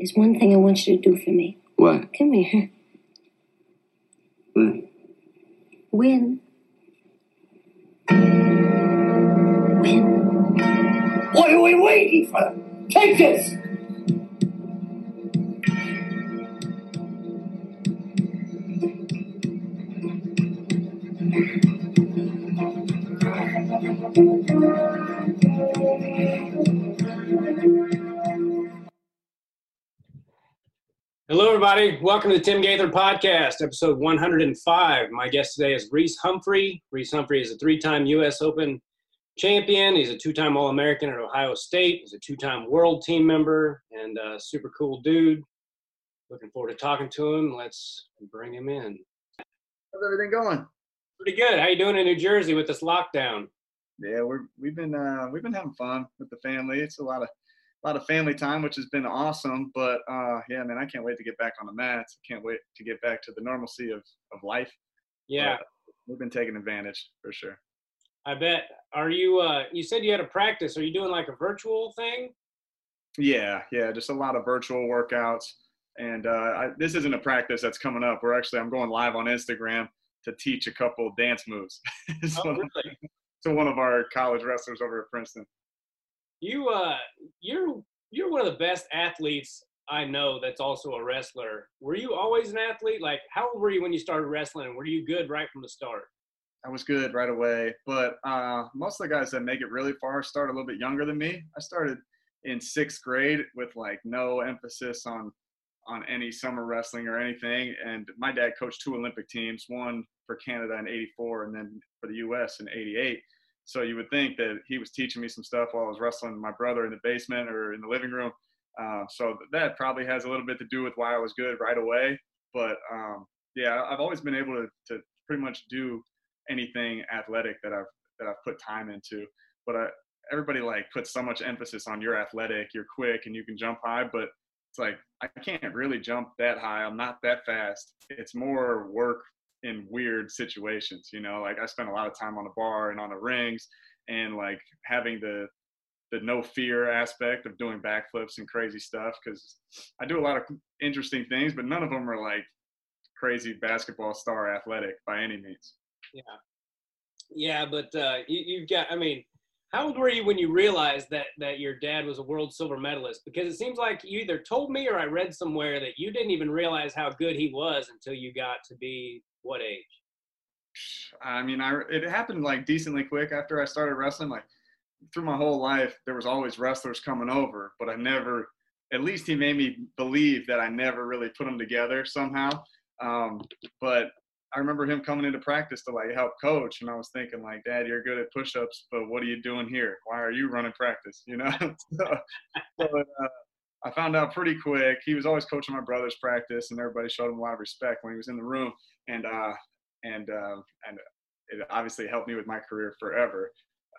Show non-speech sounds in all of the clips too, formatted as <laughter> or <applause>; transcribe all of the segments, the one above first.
There's one thing I want you to do for me. What? Come here. What? Win. Win. What are we waiting for? Take this! Hello, everybody. Welcome to the Tim Gaither Podcast, episode 105. My guest today is Reece Humphrey. Reece Humphrey is a three time U.S. Open champion. He's a two time All American at Ohio State. He's a two time world team member and a super cool dude. Looking forward to talking to him. Let's bring him in. How's everything going? Pretty good. How you doing in New Jersey with this lockdown? Yeah, we're we've been uh, we've been having fun with the family. It's a lot of a lot of family time, which has been awesome. But uh, yeah, man, I can't wait to get back on the mats. I can't wait to get back to the normalcy of of life. Yeah, But we've been taking advantage for sure. I bet. Are you, uh, you said you had a practice. Are you doing like a virtual thing? Yeah, yeah, just a lot of virtual workouts. And uh, I, this isn't a practice that's coming up. We're actually I'm going live on Instagram to teach a couple dance moves. <laughs> so, Oh, really? to one of our college wrestlers over at Princeton. You uh you're you're one of the best athletes I know that's also a wrestler. Were you always an athlete? Like how old were you when you started wrestling were you good right from the start? I was good right away. But uh, most of the guys that make it really far start a little bit younger than me. I started in sixth grade with like no emphasis on on any summer wrestling or anything. And my dad coached two Olympic teams, one for Canada in '84 and then for the U.S. in '88. So you would think that he was teaching me some stuff while I was wrestling my brother in the basement or in the living room. Uh, so that probably has a little bit to do with why I was good right away. But um, yeah, I've always been able to, to pretty much do anything athletic that I've that I've put time into. But I, everybody like puts so much emphasis on you're athletic, you're quick, and you can jump high. But it's like I can't really jump that high. I'm not that fast. It's more work in weird situations, you know. Like I spent a lot of time on the bar and on the rings, and like having the the no fear aspect of doing backflips and crazy stuff because I do a lot of interesting things, but none of them are like crazy basketball star athletic by any means. Yeah. Yeah, but uh you, you've got I mean, how old were you when you realized that that your dad was a world silver medalist? Because it seems like you either told me or I read somewhere that you didn't even realize how good he was until you got to be what age? I mean, I it happened like decently quick after I started wrestling. Like through my whole life, there was always wrestlers coming over, but I never. At least he made me believe that I never really put them together somehow. Um, but I remember him coming into practice to like help coach, and I was thinking like, Dad, you're good at push-ups, but what are you doing here? Why are you running practice? <laughs> You know. <laughs> so, uh, I found out pretty quick. He was always coaching my brother's practice, and everybody showed him a lot of respect when he was in the room. And uh, and uh, and it obviously helped me with my career forever.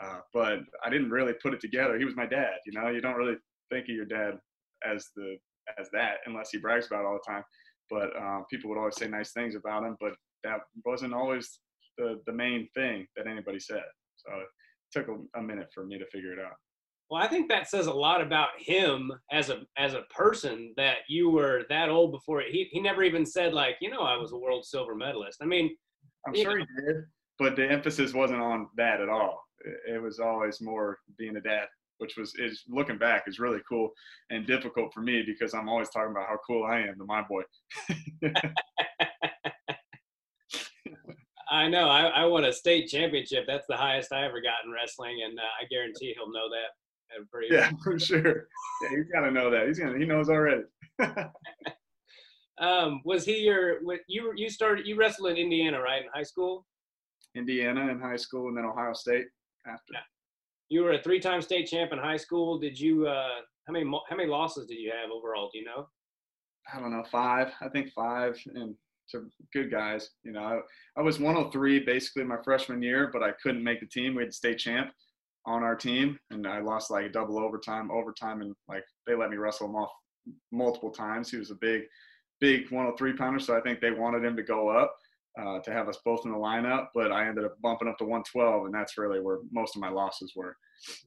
Uh, but I didn't really put it together. He was my dad. You know, you don't really think of your dad as the as that unless he brags about it all the time. But uh, people would always say nice things about him, but that wasn't always the the main thing that anybody said. So it took a, a minute for me to figure it out. Well, I think that says a lot about him as a as a person that you were that old before he he never even said like, you know, I was a world silver medalist. I mean, I'm sure he did, but the emphasis wasn't on that at all. It, it was always more being a dad, which was is looking back is really cool and difficult for me because I'm always talking about how cool I am to my boy. <laughs> I know I, I won a state championship. That's the highest I ever got in wrestling, and uh, I guarantee he'll know that. Pretty yeah, <laughs> for sure. Yeah, he's got to know that. He's gonna. He knows already. Um, was he your? what- You you started you wrestled in Indiana, right, in high school? Indiana in high school and then Ohio State after. Yeah. You were a three-time state champ in high school. Did you? Uh, how many how many losses did you have overall? Do you know? I don't know, five. I think five, and to good guys. You know, I, I was 103 basically my freshman year, but I couldn't make the team. We had state champ on our team, and I lost like a double overtime, overtime, and like they let me wrestle him off multiple times. He was a big, big 103 pounder, so I think they wanted him to go up. Uh, to have us both in the lineup, but I ended up bumping up to 112, and that's really where most of my losses were.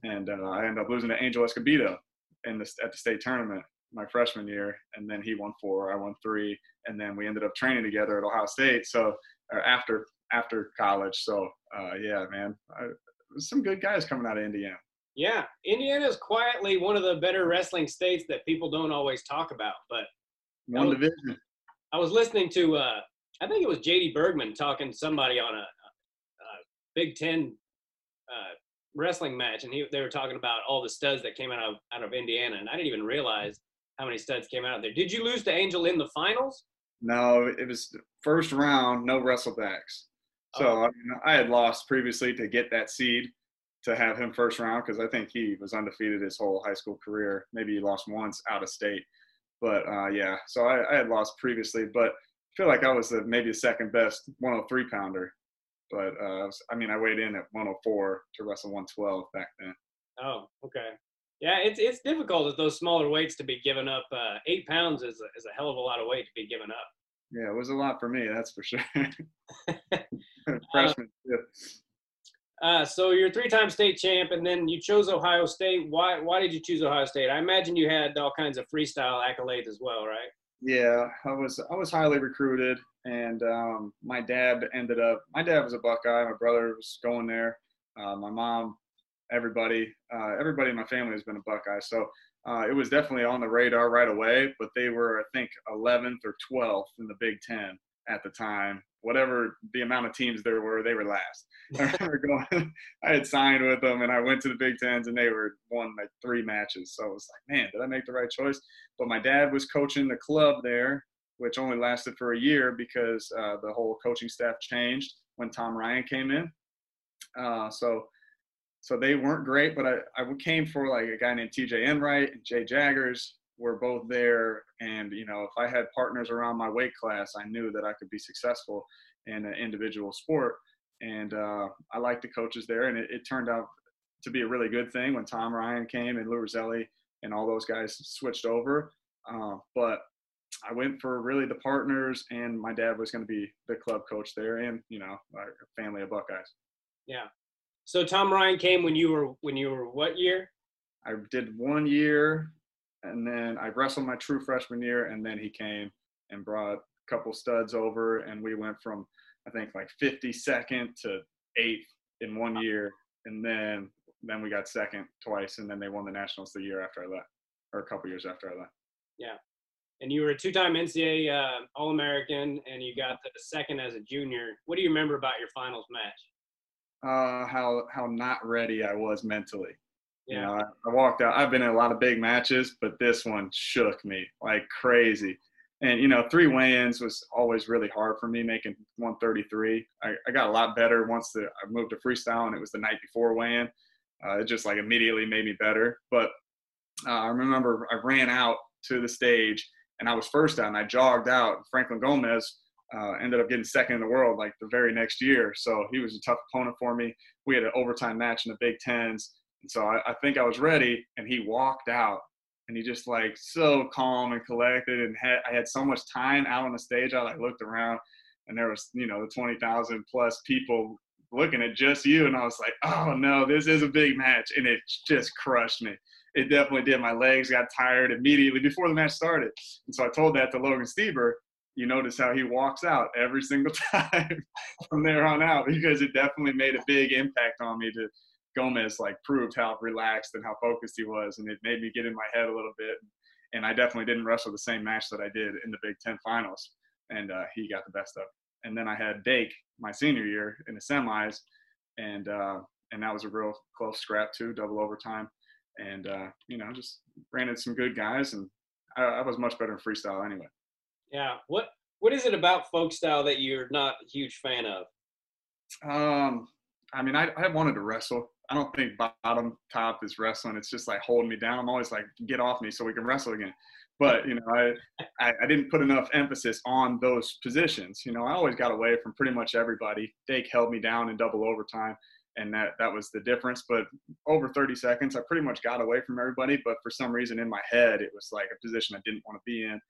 And uh, I ended up losing to Angel Escobedo in the, at the state tournament my freshman year, and then he won four, I won three, and then we ended up training together at Ohio State. So after after college. So uh, yeah, man, I, some good guys coming out of Indiana. Yeah, Indiana is quietly one of the better wrestling states that people don't always talk about. But one was, division. I was listening to, uh, I think it was J.D. Bergman talking to somebody on a, a Big Ten uh, wrestling match, and he, they were talking about all the studs that came out of out of Indiana, and I didn't even realize how many studs came out of there. Did you lose to Angel in the finals? No, it was first round, no wrestlebacks. So oh. I, mean, I had lost previously to get that seed to have him first round because I think he was undefeated his whole high school career. Maybe he lost once out of state, but uh, yeah. So I, I, had lost previously, but I feel like I was the, maybe the second best 103 pounder. But uh, I, I mean, I weighed in at 104 to wrestle 112 back then. Oh, okay. Yeah, it's it's difficult at those smaller weights to be given up. Uh, eight pounds is a, is a hell of a lot of weight to be given up. Yeah, it was a lot for me, that's for sure. <laughs> <laughs> Freshman. Uh, uh, so you're three-time state champ, and then you chose Ohio State. Why why did you choose Ohio State? I imagine you had all kinds of freestyle accolades as well, right? Yeah, I was I was highly recruited, and um, my dad ended up. My dad was a Buckeye. My brother was going there. Uh, my mom, everybody, uh, everybody in my family has been a Buckeye. So uh, it was definitely on the radar right away, but they were, I think, 11th or 12th in the Big Ten at the time. Whatever the amount of teams there were, they were last. I <laughs> remember going, I had signed with them and I went to the Big Tens and they were won like three matches. So I was like, man, did I make the right choice? But my dad was coaching the club there, which only lasted for a year because uh, the whole coaching staff changed when Tom Ryan came in. Uh, so so they weren't great, but I, I came for like a guy named TJ Enright and Jay Jaggers were both there. And, you know, if I had partners around my weight class, I knew that I could be successful in an individual sport. And uh, I liked the coaches there. And it, it, turned out to be a really good thing when Tom Ryan came and Lou Rosselli and all those guys switched over. Uh, but I went for really the partners, and my dad was going to be the club coach there, and you know, a family of Buckeyes. Yeah, so Tom Ryan came when you were when you were what year? I did one year, and then I wrestled my true freshman year, and then he came and brought a couple studs over, and we went from I think like 52nd to eighth in one year, and then then we got second twice, and then they won the nationals the year after I left, or a couple years after I left. Yeah, and you were a two-time NCAA uh, All-American, and you got the second as a junior. What do you remember about your finals match? uh, how how not ready I was mentally. Yeah. You know, I, I, walked out. I've been in a lot of big matches, but this one shook me like crazy. And you know, three weigh-ins was always really hard for me. Making 133, I, I got a lot better once the, I moved to freestyle, and it was the night before weigh-in. Uh, it just like immediately made me better. But uh, I remember I ran out to the stage, and I was first out, and I jogged out. Franklin Gomez uh, ended up getting second in the world like the very next year. So he was a tough opponent for me. We had an overtime match in the Big Tens. And so I, I think I was ready, and he walked out and he just like so calm and collected and had I had so much time out on the stage. I like looked around and there was, you know, the 20,000 plus people looking at just you. And I was like, oh no, this is a big match. And it just crushed me. It definitely did. My legs got tired immediately before the match started. And so I told that to Logan Stieber you notice how he walks out every single <laughs> time from there on out because it definitely made a big impact on me to Gomez like proved how relaxed and how focused he was and it made me get in my head a little bit and I definitely didn't wrestle the same match that I did in the Big Ten finals and uh, he got the best of it. And then I had Dake my senior year in the semis and uh, and that was a real close scrap too, double overtime. And uh, you know, just ran into some good guys and I, I was much better in freestyle anyway. Yeah. What What is it about folk style that you're not a huge fan of? Um, I mean, I, I wanted to wrestle. I don't think bottom top is wrestling. It's just like holding me down. I'm always like, get off me so we can wrestle again. But you know, I, I, I didn't put enough emphasis on those positions. You know, I always got away from pretty much everybody. Dake held me down in double overtime, and that that was the difference. But over 30 seconds, I pretty much got away from everybody. But for some reason in my head, it was like a position I didn't want to be in.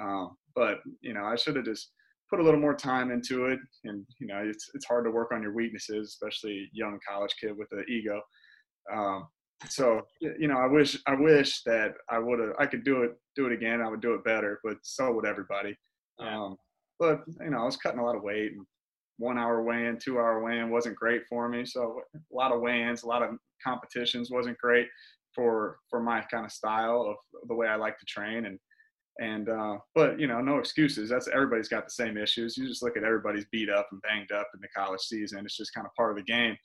Um, but you know, I should have just put a little more time into it. And you know, it's it's hard to work on your weaknesses, especially young college kid with an ego. Um, so you know, I wish I wish that I would have I could do it do it again. I would do it better, but so would everybody. Yeah. Um, but you know, I was cutting a lot of weight. And one hour weigh-in, two hour weigh-in wasn't great for me. So a lot of weigh-ins, a lot of competitions wasn't great for for my kind of style of the way I like to train. And and uh, but you know, no excuses. That's everybody's got the same issues. You just look at everybody's beat up and banged up in the college season. It's just kind of part of the game.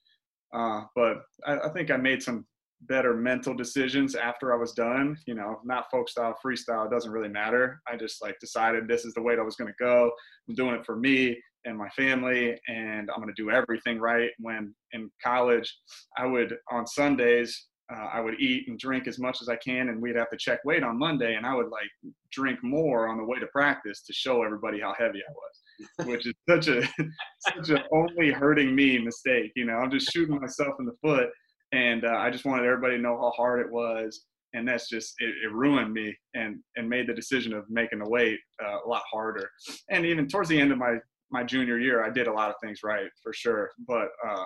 Uh, but I, I think I made some better mental decisions after I was done. You know, not folk style, freestyle, it doesn't really matter. I just like decided this is the way that I was going to go. I'm doing it for me and my family, and I'm going to do everything right. When in college, I would on Sundays, uh, I would eat and drink as much as I can, and we'd have to check weight on Monday, and I would like drink more on the way to practice to show everybody how heavy I was, which is such a <laughs> such a only hurting me mistake. You know, I'm just shooting myself in the foot and uh, I just wanted everybody to know how hard it was, and that's just it, it ruined me and and made the decision of making the weight uh, a lot harder. And even towards the end of my my junior year, I did a lot of things right for sure, but uh,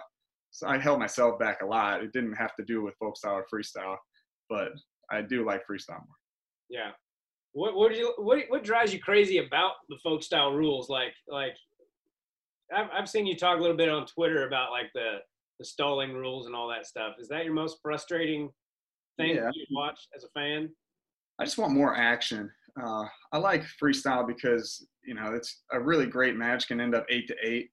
so I held myself back a lot. It didn't have to do with folk style or freestyle, but I do like freestyle more. Yeah. What what do you what what drives you crazy about the folk style rules? Like like I've I've seen you talk a little bit on Twitter about like the the stalling rules and all that stuff. Is that your most frustrating thing Yeah. you watch as a fan? I just want more action. Uh, I like freestyle because you know it's a really great match can end up eight to eight.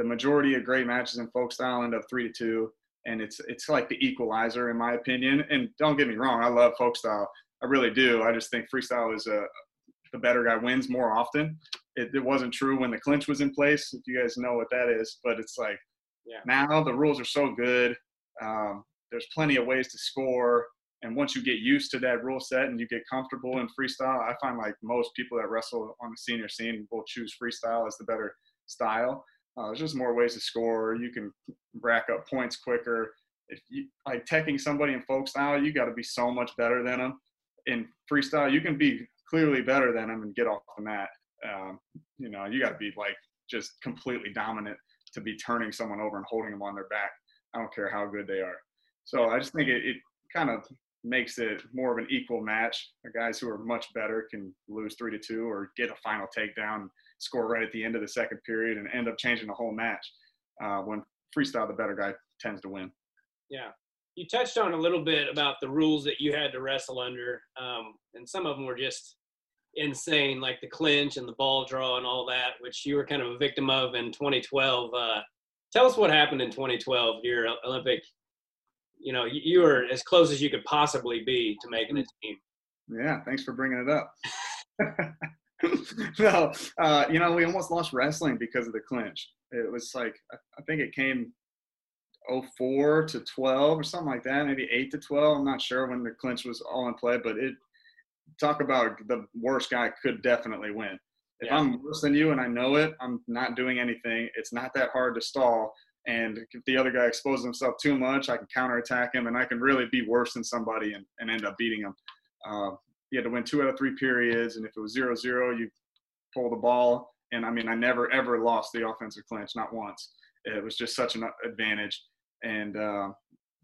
The majority of great matches in folk style end up three to two, and it's it's like the equalizer in my opinion. And don't get me wrong, I love folk style. I really do. I just think freestyle is a the better guy wins more often. It, it wasn't true when the clinch was in place. If you guys know what that is, but it's like Yeah. now the rules are so good. Um, there's plenty of ways to score. And once you get used to that rule set and you get comfortable in freestyle, I find like most people that wrestle on the senior scene will choose freestyle as the better style. Uh, there's just more ways to score. You can rack up points quicker. If you like teching somebody in folk style, you got to be so much better than them. In freestyle, you can be clearly better than them and get off the mat. Um, you know, you got to be like just completely dominant to be turning someone over and holding them on their back. I don't care how good they are. So I just think it, it kind of makes it more of an equal match. The guys who are much better can lose three to two or get a final takedown, score right at the end of the second period, and end up changing the whole match. Uh, when freestyle, the better guy tends to win. Yeah. You touched on a little bit about the rules that you had to wrestle under, um, and some of them were just insane, like the clinch and the ball draw and all that, which you were kind of a victim of in 2012. Uh, tell us what happened in 2012, your Olympic. You know, you, you were as close as you could possibly be to making a team. Yeah, thanks for bringing it up. <laughs> <laughs> no, uh, you know, we almost lost wrestling because of the clinch. It was like, I think it came 04 to 12 or something like that, maybe 8 to 12. I'm not sure when the clinch was all in play, but it, talk about the worst guy could definitely win. If Yeah. I'm worse than you and I know it, I'm not doing anything. It's not that hard to stall. And if the other guy exposes himself too much, I can counterattack him and I can really be worse than somebody and, and end up beating him. Uh, you had to win two out of three periods. And if it was zero zero, you pull the ball. And I mean, I never, ever lost the offensive clinch, not once. It was just such an advantage. And uh,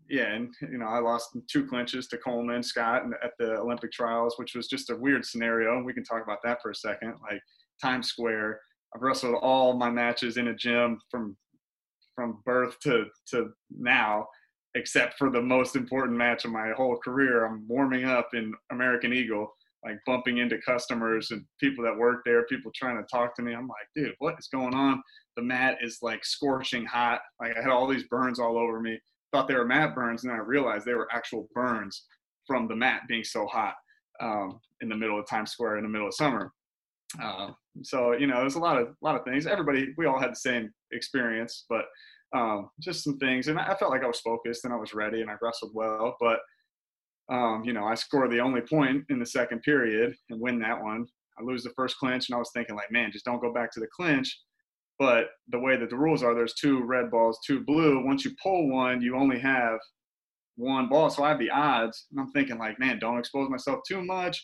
yeah, and you know, I lost two clinches to Coleman Scott at the Olympic trials, which was just a weird scenario. We can talk about that for a second. Like Times Square, I've wrestled all my matches in a gym from from birth to to now, except for the most important match of my whole career. I'm warming up in American Eagle, like bumping into customers and people that work there, people trying to talk to me. I'm like, dude, what is going on? The mat is like scorching hot. Like I had all these burns all over me. Thought they were mat burns, and I realized they were actual burns from the mat being so hot um, in the middle of Times Square in the middle of summer. Uh, so you know, there's a lot of a lot of things. Everybody, we all had the same experience, but um, just some things. And I felt like I was focused and I was ready and I wrestled well. But um, you know, I scored the only point in the second period and win that one. I lose the first clinch, and I was thinking like, man, just don't go back to the clinch. But the way that the rules are, there's two red balls, two blue. Once you pull one, you only have one ball. So I have the odds, and I'm thinking like, man, don't expose myself too much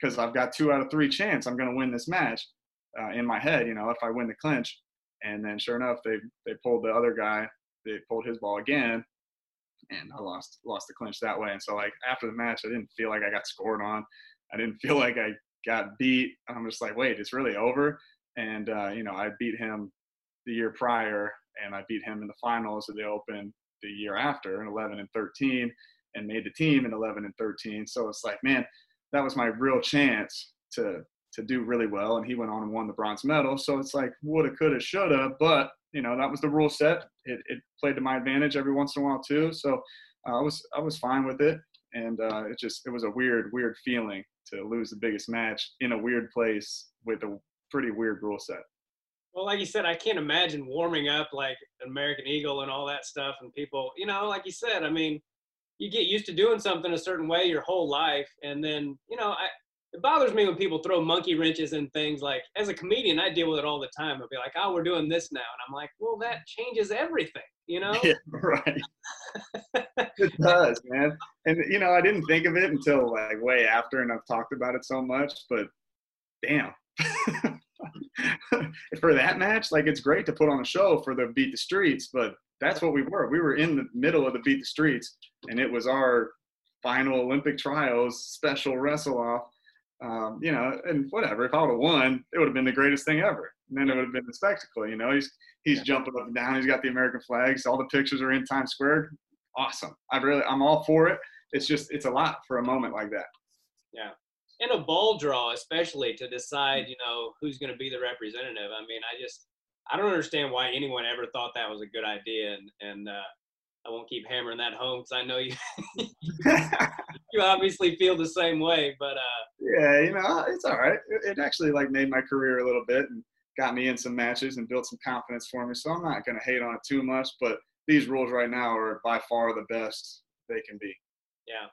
because I've got two out of three chance I'm going to win this match uh, in my head. You know, if I win the clinch, and then sure enough, they they pulled the other guy. They pulled his ball again, and I lost lost the clinch that way. And so like after the match, I didn't feel like I got scored on. I didn't feel like I got beat. I'm just like, wait, it's really over. And uh, you know, I beat him the year prior, and I beat him in the finals of the Open the year after in 11 and 13, and made the team in 11 and 13. So it's like, man, that was my real chance to to do really well. And he went on and won the bronze medal. So it's like woulda, coulda, shoulda. But you know that was the rule set. It, it played to my advantage every once in a while too. So uh, I was I was fine with it. And uh, it just it was a weird weird feeling to lose the biggest match in a weird place with a pretty weird rule set. Well, like you said, I can't imagine warming up like American Eagle and all that stuff, and people, you know, like you said, I mean, you get used to doing something a certain way your whole life, and then, you know, I, it bothers me when people throw monkey wrenches and things like as a comedian i deal with it all the time. I'll be like oh we're doing this now. And i'm like well that changes everything you know? <laughs> Yeah, right. <laughs> It does man. And you know i didn't think of it until like way after and i've talked about it so much but damn. <laughs> For that match like it's great to put on a show for the beat the streets but that's what we were. We were in the middle of the beat the streets and it was our final olympic trials special wrestle off um, you know, and whatever. If I would have won, it would have been the greatest thing ever. And then it would have been the spectacle. You know, he's he's yeah. jumping up and down. He's got the American flags. All the pictures are in Times Square. Awesome. I really, I'm all for it. It's just, it's a lot for a moment like that. Yeah. And a ball draw, especially to decide, you know, who's going to be the representative. I mean, I just, I don't understand why anyone ever thought that was a good idea. And, and uh, I won't keep hammering that home because I know you <laughs> you obviously feel the same way. But uh, yeah, you know, it's all right. It, actually like made my career a little bit and got me in some matches and built some confidence for me. So I'm not gonna hate on it too much. But these rules right now are by far the best they can be. Yeah.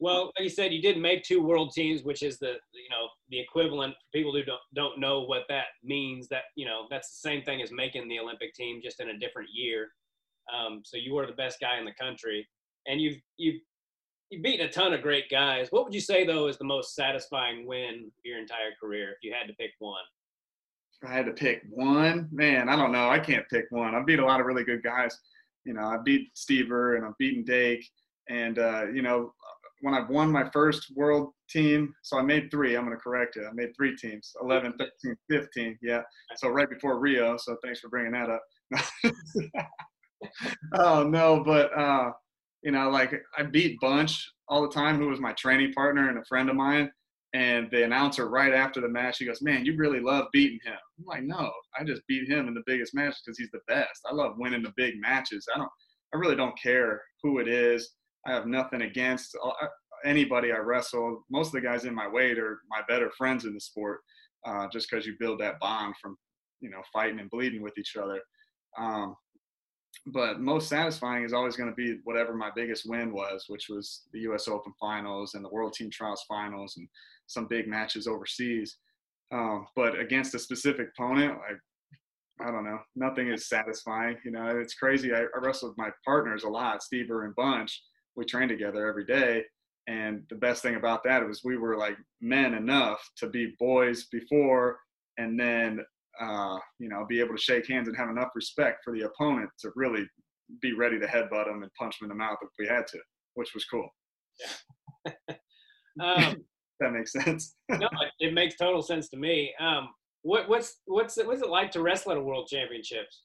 Well, like you said, you did make two world teams, which is the you know the equivalent for people who don't don't know what that means. That you know that's the same thing as making the Olympic team, just in a different year. Um, so you were the best guy in the country, and you've you've you've beaten a ton of great guys. What would you say though is the most satisfying win of your entire career, if you had to pick one? If I had to pick one, man, I don't know. I can't pick one. I've beat a lot of really good guys. You know, I beat Stieber and I've beaten Dake, and uh, you know, when I've won my first world team, so I made three. I'm going to correct it. I made three teams 11, <laughs> 13, 15. Yeah. So right before Rio. So thanks for bringing that up. <laughs> oh no, but uh, you know, like I beat Bunch all the time, who was my training partner and a friend of mine. And the announcer right after the match, he goes, "Man, you really love beating him." I'm like, "No, I just beat him in the biggest match because he's the best. I love winning the big matches. I don't, I really don't care who it is. I have nothing against anybody I wrestle. Most of the guys in my weight are my better friends in the sport, uh, just because you build that bond from, you know, fighting and bleeding with each other. Um, but most satisfying is always going to be whatever my biggest win was, which was the U.S. Open finals and the World Team Trials finals and some big matches overseas. Um, but against a specific opponent, I, I don't know, nothing is satisfying. You know, it's crazy. I, I wrestle with my partners a lot, Stieber and Bunch. We train together every day. And the best thing about that was we were like men enough to be boys before and then uh, you know, be able to shake hands and have enough respect for the opponent to really be ready to headbutt them and punch them in the mouth if we had to, which was cool. Yeah. <laughs> um, <laughs> that makes sense. <laughs> no, it makes total sense to me. Um, what, what's what's it, what's it like to wrestle at a world championships?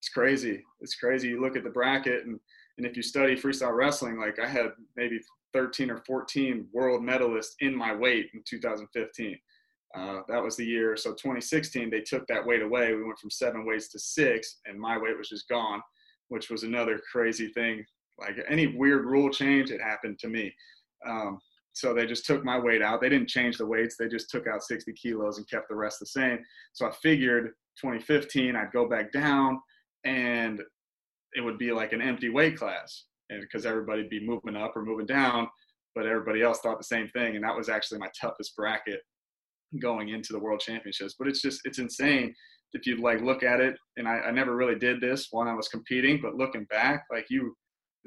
It's crazy. It's crazy. You look at the bracket, and and if you study freestyle wrestling, like I had maybe 13 or 14 world medalists in my weight in 2015. Uh, that was the year. So 2016, they took that weight away. We went from seven weights to six, and my weight was just gone, which was another crazy thing. Like any weird rule change, it happened to me. Um, so they just took my weight out. They didn't change the weights. They just took out 60 kilos and kept the rest the same. So I figured 2015, I'd go back down and it would be like an empty weight class because everybody'd be moving up or moving down, but everybody else thought the same thing. And that was actually my toughest bracket going into the world championships. But it's just it's insane if you like look at it. And I, I never really did this when I was competing, but looking back, like you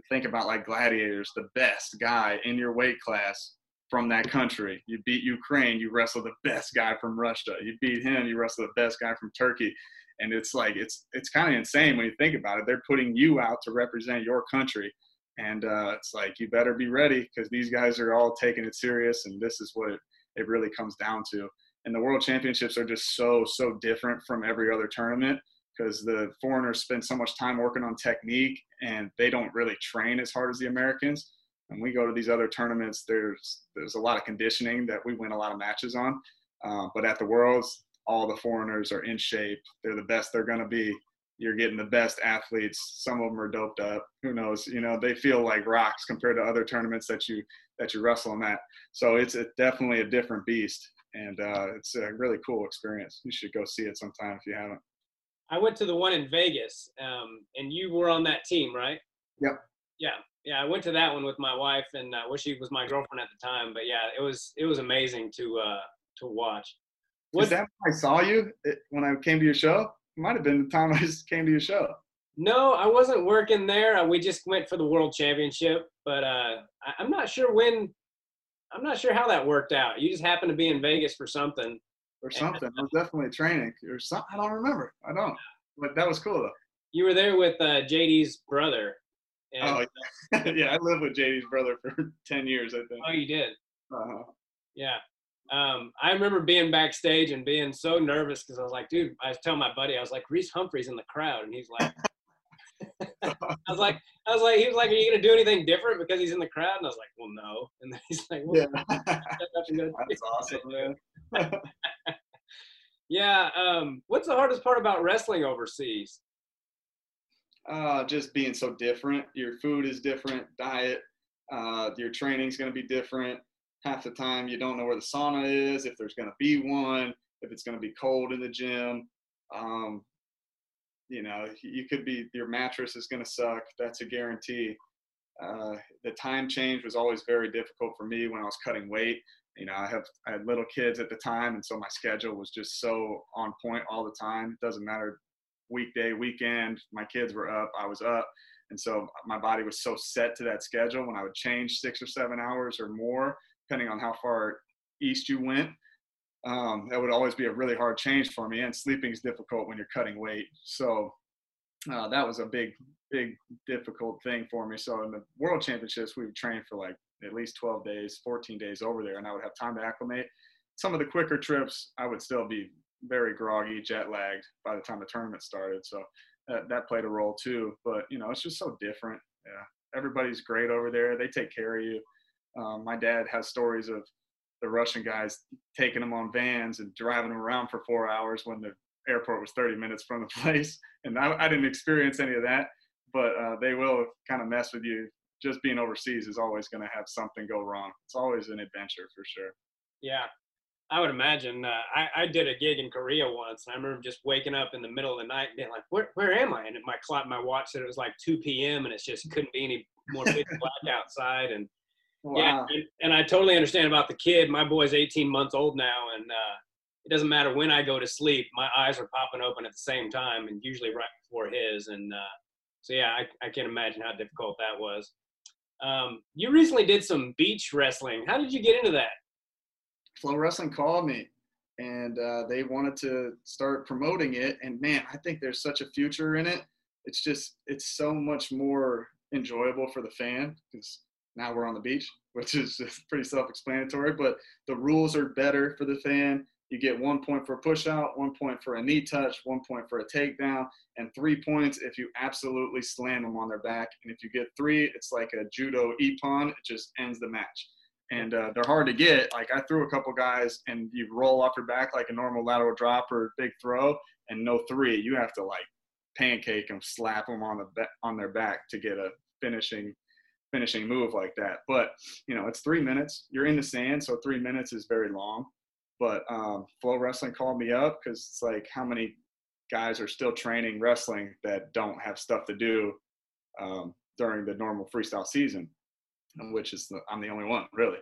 think about like gladiators, the best guy in your weight class from that country. You beat Ukraine, you wrestle the best guy from Russia. You beat him, you wrestle the best guy from Turkey. and it's like it's it's kind of insane when you think about it. They're putting you out to represent your country, and uh, it's like you better be ready because these guys are all taking it serious, and this is what it, it really comes down to. And the World Championships are just so so different from every other tournament because the foreigners spend so much time working on technique and they don't really train as hard as the Americans. And we go to these other tournaments, there's there's a lot of conditioning that we win a lot of matches on. Uh, but at the Worlds, all the foreigners are in shape. They're the best they're going to be. You're getting the best athletes. Some of them are doped up. Who knows? You know, they feel like rocks compared to other tournaments that you that you wrestle them at. So it's a, definitely a different beast, and uh, it's a really cool experience. You should go see it sometime if you haven't. I went to the one in Vegas, um, and you were on that team, right? Yep. Yeah, yeah. I went to that one with my wife, and uh, well, she was my girlfriend at the time. But yeah, it was it was amazing to uh, to watch. Was that when I saw you when I came to your show? Might have been the time I just came to your show. No, I wasn't working there. Uh, we just went for the world championship, but uh, I, I'm not sure when. I'm not sure how that worked out. You just happened to be in Vegas for something or something. It was definitely training or something. I don't remember. I don't. But that was cool though. You were there with uh, JD's brother. And, oh yeah. <laughs> yeah, I lived with JD's brother for <laughs> ten years. I think. Oh, you did. Uh-huh. Yeah. Um, I remember being backstage and being so nervous because I was like, dude, I was telling my buddy, I was like, Reece Humphrey's in the crowd, and he's like. <laughs> I was like, I was like, he was like, "Are you gonna do anything different because he's in the crowd?" And I was like, "Well, no." And then he's like, well, "Yeah, <laughs> that's awesome, man." <laughs> yeah. Um, what's the hardest part about wrestling overseas? Uh, just being so different. Your food is different, diet. Uh, your training's gonna be different. Half the time, you don't know where the sauna is, if there's gonna be one, if it's gonna be cold in the gym. Um, you know, you could be your mattress is going to suck. That's a guarantee. Uh, the time change was always very difficult for me when I was cutting weight. You know, I have I had little kids at the time, and so my schedule was just so on point all the time. It doesn't matter weekday, weekend. My kids were up, I was up, and so my body was so set to that schedule. When I would change six or seven hours or more, depending on how far east you went, um, that would always be a really hard change for me. And sleeping is difficult when you're cutting weight. So uh, that was a big, big, difficult thing for me. So in the world championships, we would train for like at least 12 days, 14 days over there, and I would have time to acclimate. Some of the quicker trips, I would still be very groggy, jet lagged by the time the tournament started. So that, that played a role too. But you know, it's just so different. Yeah, everybody's great over there. They take care of you. Um, my dad has stories of the Russian guys taking them on vans and driving them around for four hours when the airport was 30 minutes from the <laughs> place. And I, I didn't experience any of that, but uh, they will kind of mess with you. Just being overseas is always going to have something go wrong. It's always an adventure for sure. Yeah, I would imagine. Uh, I, I did a gig in Korea once, and I remember just waking up in the middle of the night and being like, "Where, where am I?" And my clock, my watch said it was like 2 p.m. and it's just couldn't be any more pitch <laughs> black outside. And Wow. Yeah, and, and, I totally understand about the kid. My boy's 18 months old now, and uh, it doesn't matter when I go to sleep. My eyes are popping open at the same time, and usually right before his. And uh, so, yeah, I, I can imagine how difficult that was. Um, you recently did some beach wrestling. How did you get into that? Flow Wrestling called me, and uh, they wanted to start promoting it. And man, I think there's such a future in it. It's just, it's so much more enjoyable for the fan because now we're on the beach, <laughs> which is pretty self-explanatory. But the rules are better for the fan. You get one point for a push out, one point for a knee touch, one point for a takedown, and three points if you absolutely slam them on their back. And if you get three, it's like a judo ippon. It just ends the match. And uh, they're hard to get. Like I threw a couple guys, and you roll off your back like a normal lateral drop or big throw, and no three. You have to like pancake them, slap them on the on their back to get a finishing finishing move like that. But you know, it's three minutes. You're in the sand, so three minutes is very long. But um, Flow Wrestling called me up because it's like how many guys are still training wrestling that don't have stuff to do um, during the normal freestyle season, which is the, I'm the only one really.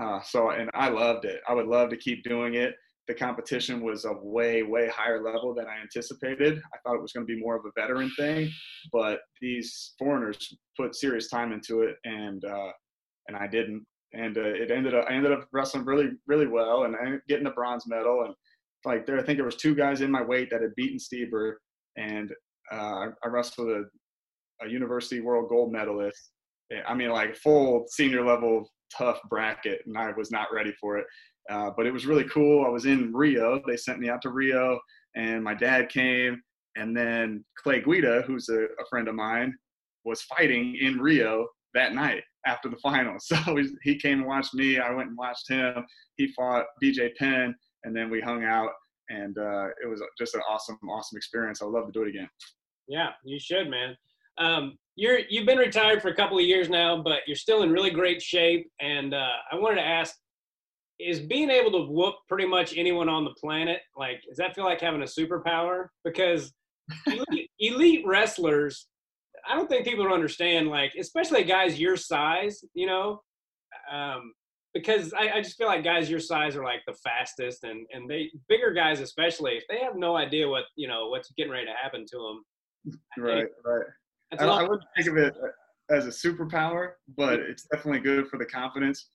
Uh, so and I loved it. I would love to keep doing it the competition was a way, way higher level than I anticipated. I thought it was going to be more of a veteran thing, but these foreigners put serious time into it, and uh, and I didn't. And uh, it ended up, I ended up wrestling really, really well, and getting a bronze medal. And like there. I think there was two guys in my weight that had beaten Stieber, and uh, I wrestled a, a university world gold medalist. I mean, like full senior level tough bracket, and I was not ready for it. Uh, but it was really cool. I was in Rio. They sent me out to Rio, and my dad came, and then Clay Guida, who's a, a friend of mine, was fighting in Rio that night after the final. <laughs> So he came and watched me. I went and watched him. He fought BJ Penn, and then we hung out, and uh, it was just an awesome, awesome experience. I'd love to do it again. Yeah, you should, man. Um, you're you've been retired for a couple of years now, but you're still in really great shape. And uh, I wanted to ask: Is being able to whoop pretty much anyone on the planet like? Does that feel like having a superpower? Because <laughs> elite, elite wrestlers I don't think people understand, like, especially guys your size, you know, um, because I, I, just feel like guys your size are like the fastest, and and they bigger guys especially if they have no idea what you know what's getting ready to happen to them. Right, right. I, I wouldn't think of it as a superpower, but it's definitely good for the confidence.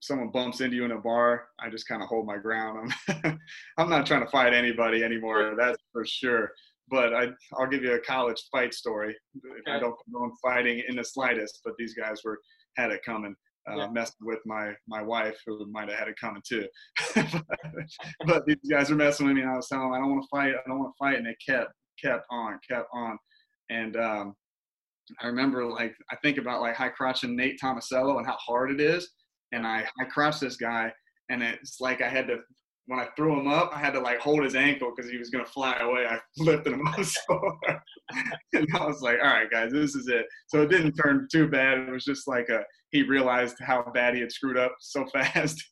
Someone bumps into you in a bar, I just kind of hold my ground. I'm, <laughs> I'm not trying to fight anybody anymore. That's for sure but I, I'll give you a college fight story. Okay. I don't condone fighting in the slightest, but these guys were had it coming. Uh, yeah. Messing with my my wife, who might have had it coming too. but, <laughs> but, these guys were messing with me, and I was telling them I don't want to fight, I don't want to fight, and they kept kept on, kept on, and um, I remember like I think about like high crotching Nate Tomasello and how hard it is, and I high crotched this guy, and it's like I had to when I threw him up, I had to like hold his ankle because he was gonna fly away. I <laughs> lifted him up <laughs> so and I was like, all right, guys, this is it. So it didn't turn too bad. It was just like a he realized how bad he had screwed up so <laughs> fast.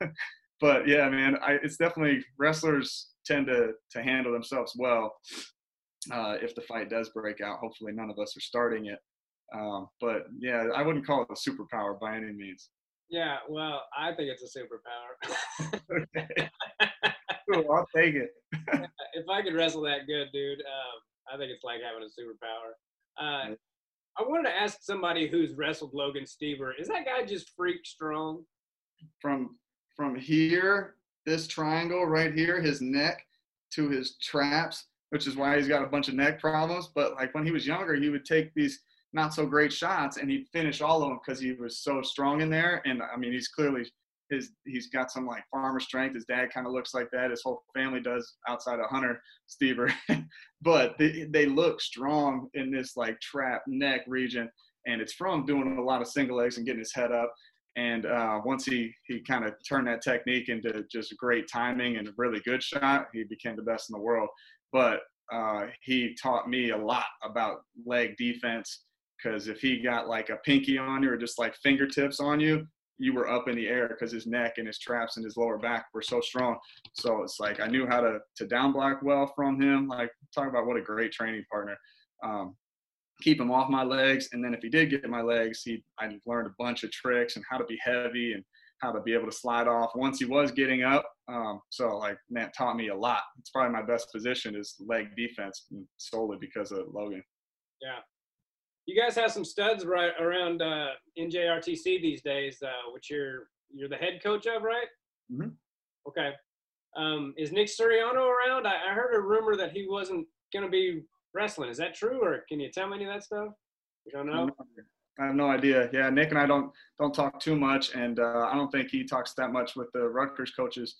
but yeah, man, I, it's definitely wrestlers tend to to handle themselves well. Uh, if the fight does break out, hopefully none of us are starting it. Um, but yeah, I wouldn't call it a superpower by any means. Yeah, well, I think it's a superpower. <laughs> okay. cool, I'll take it. if I could wrestle that good, dude, um, I think it's like having a superpower. Uh, I wanted to ask somebody who's wrestled Logan Stieber, is that guy just freak strong? From from here, this triangle right here, his neck to his traps, which is why he's got a bunch of neck problems. But like when he was younger, he would take these not so great shots and he'd finish all of them because he was so strong in there. And I mean, he's clearly his he's got some like farmer strength. His dad kind of looks like that. His whole family does outside of Hunter Stieber, <laughs> but they, they look strong in this like trap neck region. And it's from doing a lot of single legs and getting his head up. And uh, once he he kind of turned that technique into just great timing and a really good shot, he became the best in the world. But uh, he taught me a lot about leg defense because if he got like a pinky on you or just like fingertips on you, you were up in the air because his neck and his traps and his lower back were so strong. So it's like I knew how to to down block well from him. Like talk about what a great training partner. Um, keep him off my legs, and then if he did get my legs, he I learned a bunch of tricks and how to be heavy and how to be able to slide off once he was getting up. Um, so like that taught me a lot. It's probably my best position is leg defense solely because of Logan. Yeah, you guys have some studs right around uh, NJRTC these days, uh, which you're you're the head coach of, right? Mm-hmm. Okay. Um, is Nick Suriano around? I, I, heard a rumor that he wasn't going to be wrestling. Is that true, or can you tell me any of that stuff? You don't know. I have no idea. Yeah, Nick and I don't don't talk too much, and uh, I don't think he talks that much with the Rutgers coaches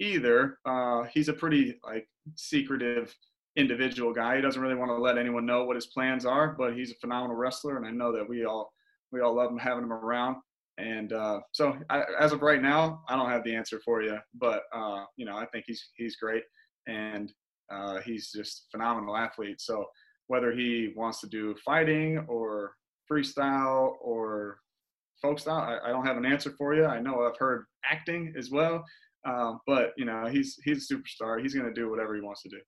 either. Uh, he's a pretty like secretive individual guy. He doesn't really want to let anyone know what his plans are, but he's a phenomenal wrestler, and I know that we all we all love him having him around. And uh, so, I, as of right now, I don't have the answer for you, but uh, you know, I think he's he's great, and uh, he's just phenomenal athlete. So whether he wants to do fighting or freestyle or folk style, I, I don't have an answer for you. I know I've heard acting as well, uh, but you know, he's he's a superstar. He's going to do whatever he wants to do.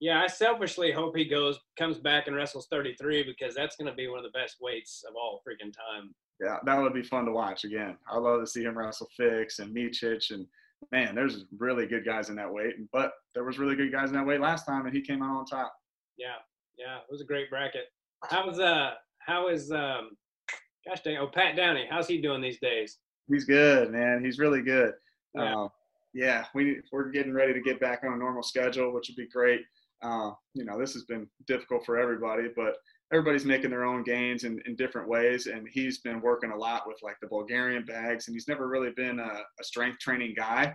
Yeah, I selfishly hope he goes comes back and wrestles 33 because that's going to be one of the best weights of all freaking time. Yeah, that would be fun to watch again. I'd love to see him wrestle Fix and Micic and man, there's really good guys in that weight. But there was really good guys in that weight last time, and he came out on top. Yeah, yeah, it was a great bracket. How was uh how is um gosh dang oh Pat Downey, how's he doing these days? He's good, man. He's really good. Yeah. Um, yeah, we we're getting ready to get back on a normal schedule, which would be great. Uh, you know, this has been difficult for everybody, but everybody's making their own gains in, in different ways. And he's been working a lot with like the Bulgarian bags, and he's never really been a, a strength training guy,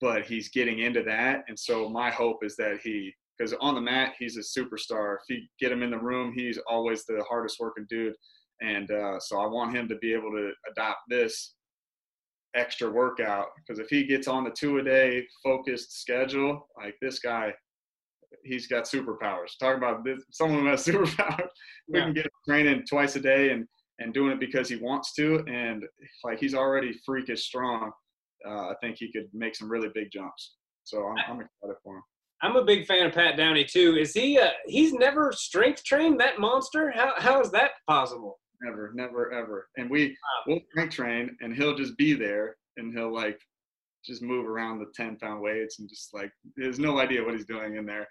but he's getting into that. And so my hope is that he, because on the mat he's a superstar. If you get him in the room, he's always the hardest working dude. And uh, so I want him to be able to adopt this extra workout because if he gets on the two a day focused schedule, like this guy, he's got superpowers. Talk about this, someone who has <laughs> superpowers. we Yeah. can get training twice a day and and doing it because he wants to, and like he's already freakish strong. Uh, I think he could make some really big jumps. So I'm, I'm excited for him. I'm a big fan of Pat Downey too. Is he? Uh, he's never strength trained that monster. How how is that possible? Never, never, ever. And we we'll strength train, and he'll just be there, and he'll like just move around the ten pound weights, and just like he has no idea what he's doing in there.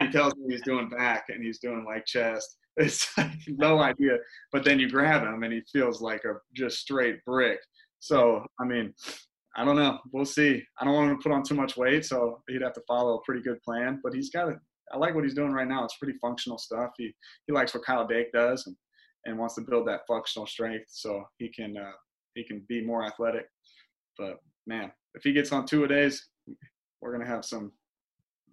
He tells me he's doing back, and he's doing like chest. <laughs> It's like no idea. But then you grab him, and he feels like a just straight brick. So I mean, I don't know. We'll see. I don't want him to put on too much weight, so he'd have to follow a pretty good plan. But he's got it. I like what he's doing right now. It's pretty functional stuff. He he likes what Kyle Dake does, and and wants to build that functional strength so he can uh, he can be more athletic. But man, if he gets on two a days, we're gonna have some.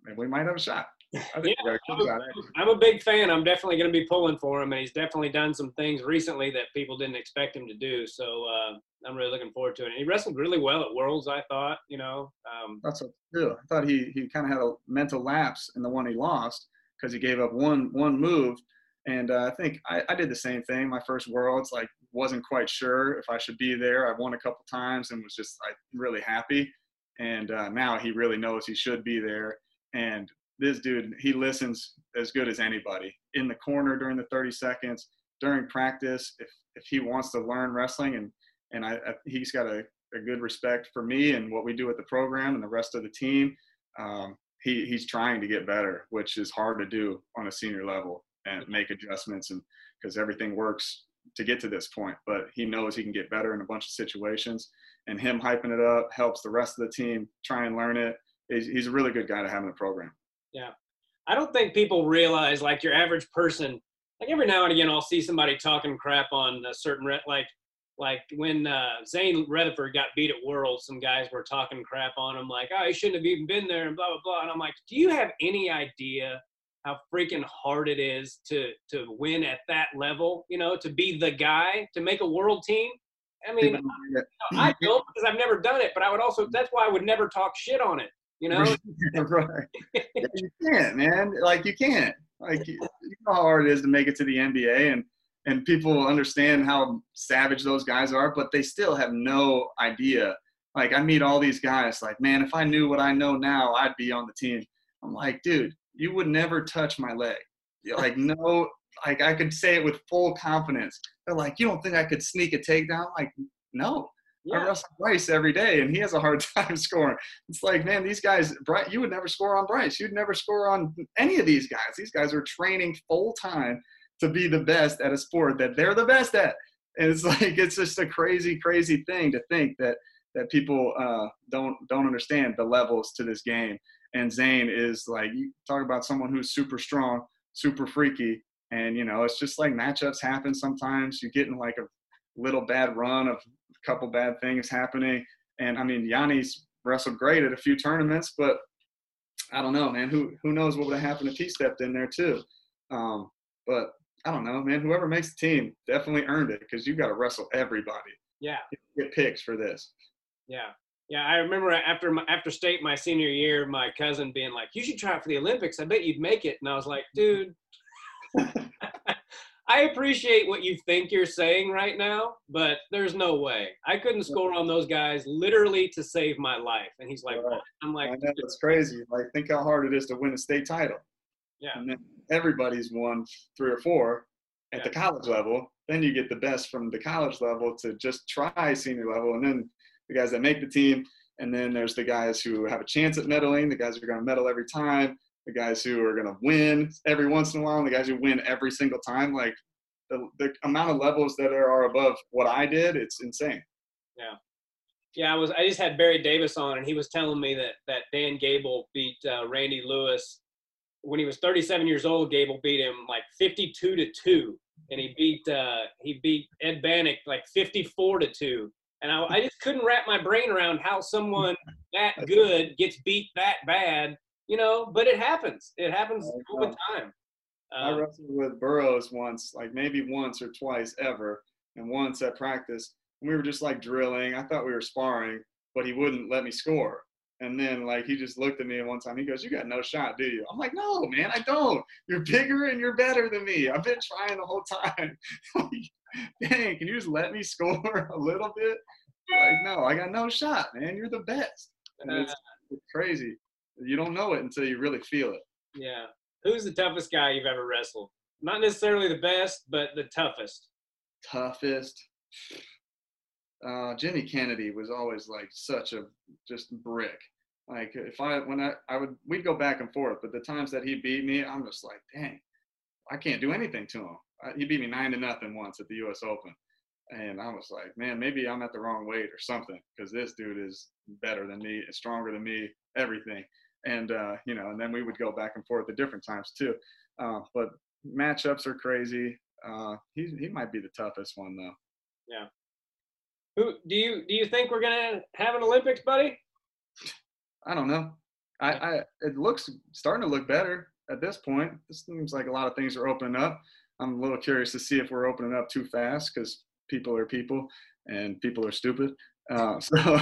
and We might have a shot. I think we got a good shot. actually. I'm a big fan. I'm definitely going to be pulling for him, and he's definitely done some things recently that people didn't expect him to do. So uh, I'm really looking forward to it. And he wrestled really well at Worlds. I thought, you know, um, That's what too. I thought he he kind of had a mental lapse in the one he lost because he gave up one one move. And uh, I think I, I did the same thing. My first worlds, like, wasn't quite sure if I should be there. I won a couple times and was just like really happy. And uh, now he really knows he should be there. And this dude, he listens as good as anybody in the corner during the 30 seconds during practice. If if he wants to learn wrestling and and I, I he's got a, a good respect for me and what we do at the program and the rest of the team. Um, he he's trying to get better, which is hard to do on a senior level and make adjustments and because everything works to get to this point. But he knows he can get better in a bunch of situations, and him hyping it up helps the rest of the team try and learn it. He's, he's a really good guy to have in the program. Yeah. I don't think people realize, like your average person, like every now and again, I'll see somebody talking crap on a certain, re- like, like when uh, Zain Retherford got beat at Worlds, some guys were talking crap on him, like, oh, he shouldn't have even been there, and blah blah blah. And I'm like, do you have any idea how freaking hard it is to to win at that level? You know, to be the guy to make a world team. I mean, I <laughs> don't because I've never done it, but I would also. That's why I would never talk shit on it. You know, right. <laughs> You can't, man. Like you can't. Like you you know how hard it is to make it to the NBA, and and people understand how savage those guys are, but they still have no idea. Like I meet all these guys, like man, if I knew what I know now, I'd be on the team. I'm like, dude, you would never touch my leg. <laughs> Like no, like I could say it with full confidence. They're like, you don't think I could sneak a takedown? Like no, I yeah, wrestle Bryce every day, and he has a hard <laughs> time scoring. It's like, man, these guys, Bryce, you would never score on Bryce. You'd never score on any of these guys. These guys are training full time to be the best at a sport that they're the best at. And it's <laughs> like it's just a crazy, crazy thing to think that that people uh, don't don't understand the levels to this game. And Zain is like, you talk about someone who's super strong, super freaky, and you know, it's just like matchups happen sometimes. You get in like a little bad run of a couple bad things happening. And I mean, Yianni's wrestled great at a few tournaments, but I don't know, man. Who who knows what would have happened if he stepped in there too? Um, but I don't know, man. Whoever makes the team definitely earned it because you got to wrestle everybody. yeah. Get picks for this. Yeah. Yeah, I remember after my, after state my senior year, my cousin being like, "You should try it for the Olympics. I bet you'd make it." And I was like, <laughs> "Dude, I appreciate what you think you're saying right now, but there's no way. I couldn't score on those guys literally to save my life." And he's like, Right. "I'm like, know it's crazy. Like think how hard it is to win a state title. yeah, And then everybody's won three or four at the college level. Then you get the best from the college level to just try senior level, and then the guys that make the team. And then there's the guys who have a chance at medaling, the guys who are going to medal every time, the guys who are going to win every once in a while, and the guys who win every single time. Like the, the amount of levels that are above what I did, it's insane. Yeah, Yeah, I was. I just had Barry Davis on, and he was telling me that that Dan Gable beat uh, Randy Lewis when he was 37 years old. Gable beat him like 52 to two, and he beat uh, he beat Ed Banach like 54 to two. And I, I just couldn't wrap my brain around how someone <laughs> that good gets beat that bad, you know. But it happens. It happens all the time. I Um, wrestled with Burroughs once, like maybe once or twice ever, and once at practice. And we were just like drilling. I thought we were sparring, but he wouldn't let me score. And then like he just looked at me one time. He goes, "You got no shot, do you?" I'm like, "No, man, I don't. You're bigger and you're better than me. I've been trying the whole time. <laughs> <laughs> dang, can you just let me score <laughs> a little bit?" Like, no, I got no shot, man. You're the best. And it's, it's crazy. You don't know it until you really feel it. yeah. Who's the toughest guy you've ever wrestled? Not necessarily the best, but the toughest. toughest. Uh, Jimmy Kennedy was always like such a just brick. Like if I when I I would we'd go back and forth, but the times that he beat me, I'm just like, dang, I can't do anything to him. He beat me nine to nothing once at the U.S. Open, and I was like, man, maybe I'm at the wrong weight or something because this dude is better than me, is stronger than me, everything. And uh, you know, and then we would go back and forth at different times too. Uh, but matchups are crazy. Uh, he he might be the toughest one though. Yeah. Who do you do you think we're gonna have an Olympics, buddy? I don't know. I, I it looks starting to look better at this point. It seems like a lot of things are opening up. I'm a little curious to see if we're opening up too fast because people are people and people are stupid. Uh, <laughs> so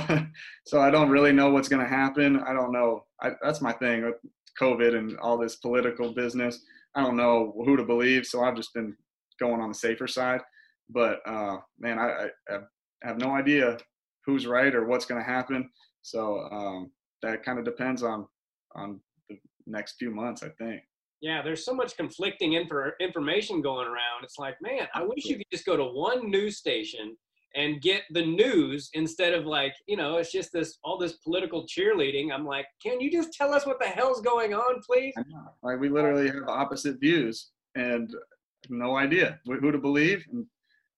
so I don't really know what's going to happen. I don't know. I, that's my thing with COVID and all this political business. I don't know who to believe. So I've just been going on the safer side. But uh, man, I, I, have no idea who's right or what's going to happen. So um, that kind of depends on on the next few months, I think. Yeah, there's so much conflicting infor- information going around. It's like, man, I wish you could just go to one news station and get the news instead of like, you know, it's just this all this political cheerleading. I'm like, can you just tell us what the hell's going on, please? Like we literally have opposite views and no idea who to believe, and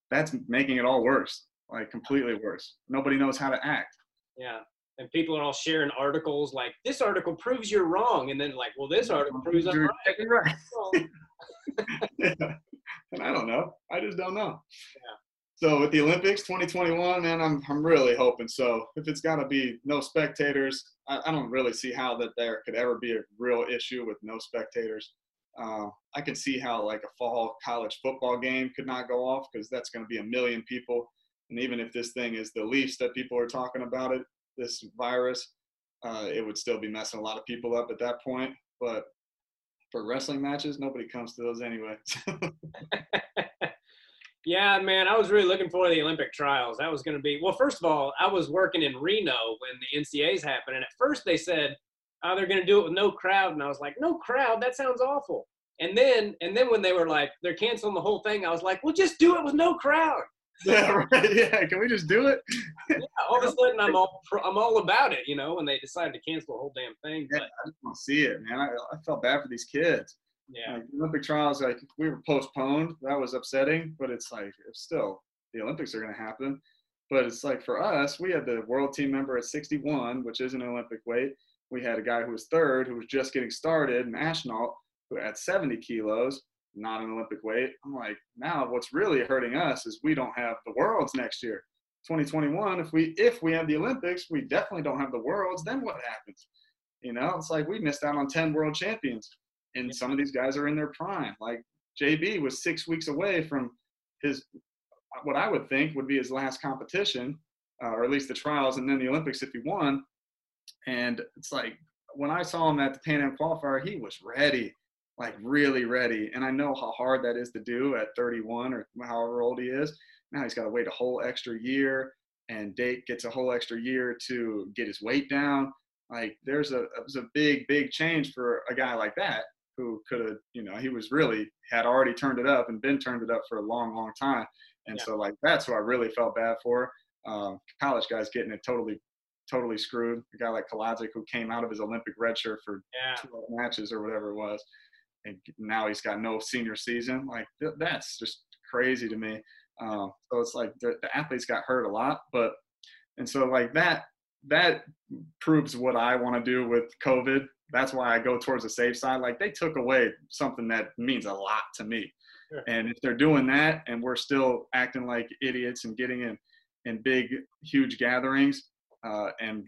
that's making it all worse. Like completely worse. Nobody knows how to act. Yeah. And people are all sharing articles like this article proves you're wrong, and then like, well, this article proves I'm right. Yeah. <laughs> And I don't know. I just don't know. So with the Olympics 2021, man, I'm I'm really hoping so. If it's got to be no spectators, I, I don't really see how that there could ever be a real issue with no spectators. Uh, I can see how like a fall college football game could not go off because that's going to be a million people. And even if this thing is the least that people are talking about it, this virus, uh, it would still be messing a lot of people up at that point. But for wrestling matches, nobody comes to those anyway. <laughs> Yeah, man, I was really looking forward to the Olympic trials. That was going to be well. First of all, I was working in Reno when the NCAA's happened, and at first they said, "Oh, they're going to do it with no crowd," and I was like, "No crowd? That sounds awful." And then, and then when they were like, "They're canceling the whole thing," I was like, "Well, just do it with no crowd." <laughs> yeah, right. Yeah, can we just do it? Yeah, all of a sudden, I'm all I'm all about it, you know. When they decided to cancel the whole damn thing, Yeah, but I just want to see it, man. I, I felt bad for these kids. yeah, Like, Olympic trials, like we were postponed. That was upsetting, but it's like it's still the Olympics are going to happen. But it's like for us, we had the world team member at 61, which is an Olympic weight. We had a guy who was third, who was just getting started, an astronaut who at 70 kilos, not an Olympic weight. I'm like, now what's really hurting us is we don't have the worlds next year. 2021, if we if we have the Olympics, we definitely don't have the worlds. Then what happens? You know, it's like we missed out on 10 world champions, and some of these guys are in their prime. Like JB was six weeks away from his what I would think would be his last competition, uh, or at least the trials, and then the Olympics if he won. And it's like when I saw him at the Pan Am qualifier, he was ready, like really ready. And I know how hard that is to do at 31 or however old he is. Now he's got to wait a whole extra year, and Dake gets a whole extra year to get his weight down. Like there's a it was a big big change for a guy like that who could have you know he was really had already turned it up and been turned it up for a long long time. And Yeah. so like that's who I really felt bad for. Um, college guys getting it totally totally screwed. A guy like Kolodzik who came out of his Olympic red shirt for yeah, 12 matches or whatever it was, and now he's got no senior season. Like th- that's just crazy to me. Um, so it's like the, the athletes got hurt a lot, but And so like that that proves what I want to do with COVID. That's why I go towards the safe side. Like they took away something that means a lot to me. Sure. And if they're doing that and we're still acting like idiots and getting in in big huge gatherings uh, and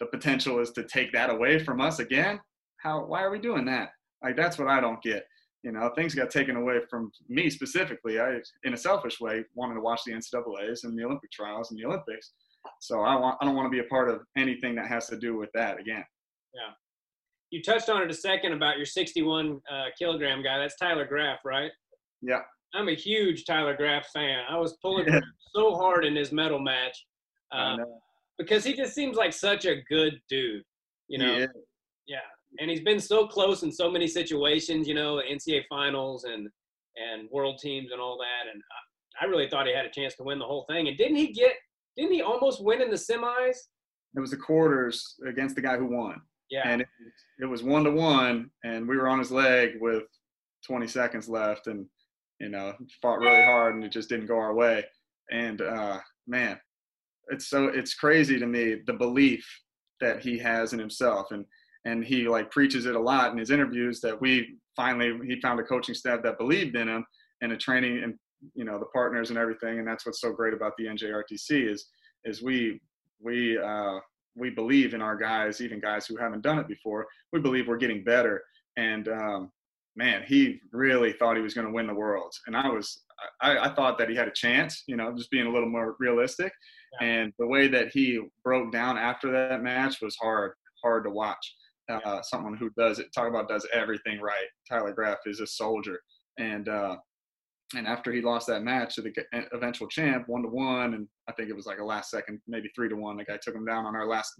the potential is to take that away from us again how why are we doing that like that's what i don't get you know things got taken away from me specifically i in a selfish way wanted to watch the ncaa's and the olympic trials and the olympics so i want i don't want to be a part of anything that has to do with that again Yeah. You touched on it a second about your 61 uh, kilogram guy. That's Tyler Graff, right? yeah I'm a huge Tyler Graff fan. I was pulling Yeah. so hard in his medal match uh, because he just seems like such a good dude. You know, Yeah. yeah. And he's been so close in so many situations. You know, NCAA finals and and world teams and all that. And I, really thought he had a chance to win the whole thing. And didn't he get? Didn't he almost win in the semis? it was the quarters against the guy who won Yeah. and it, it was one to one and we were on his leg with 20 seconds left and you know fought really hard and it just didn't go our way and uh man it's so it's crazy to me the belief that he has in himself and and he like preaches it a lot in his interviews that we finally he found a coaching staff that believed in him and a training and you know the partners and everything and that's what's so great about the NJRTC is is we we uh we believe in our guys, even guys who haven't done it before. We believe we're getting better. And um, man, he really thought he was going to win the world. And I was, I, I thought that he had a chance, you know, just being a little more realistic. Yeah. And the way that he broke down after that match was hard, hard to watch. Uh, someone who does it, talk about does everything right. Tyler Graff is a soldier. And, uh, and after he lost that match to the eventual champ, one to one, and I think it was like a last second, maybe three to one. The guy took him down on our last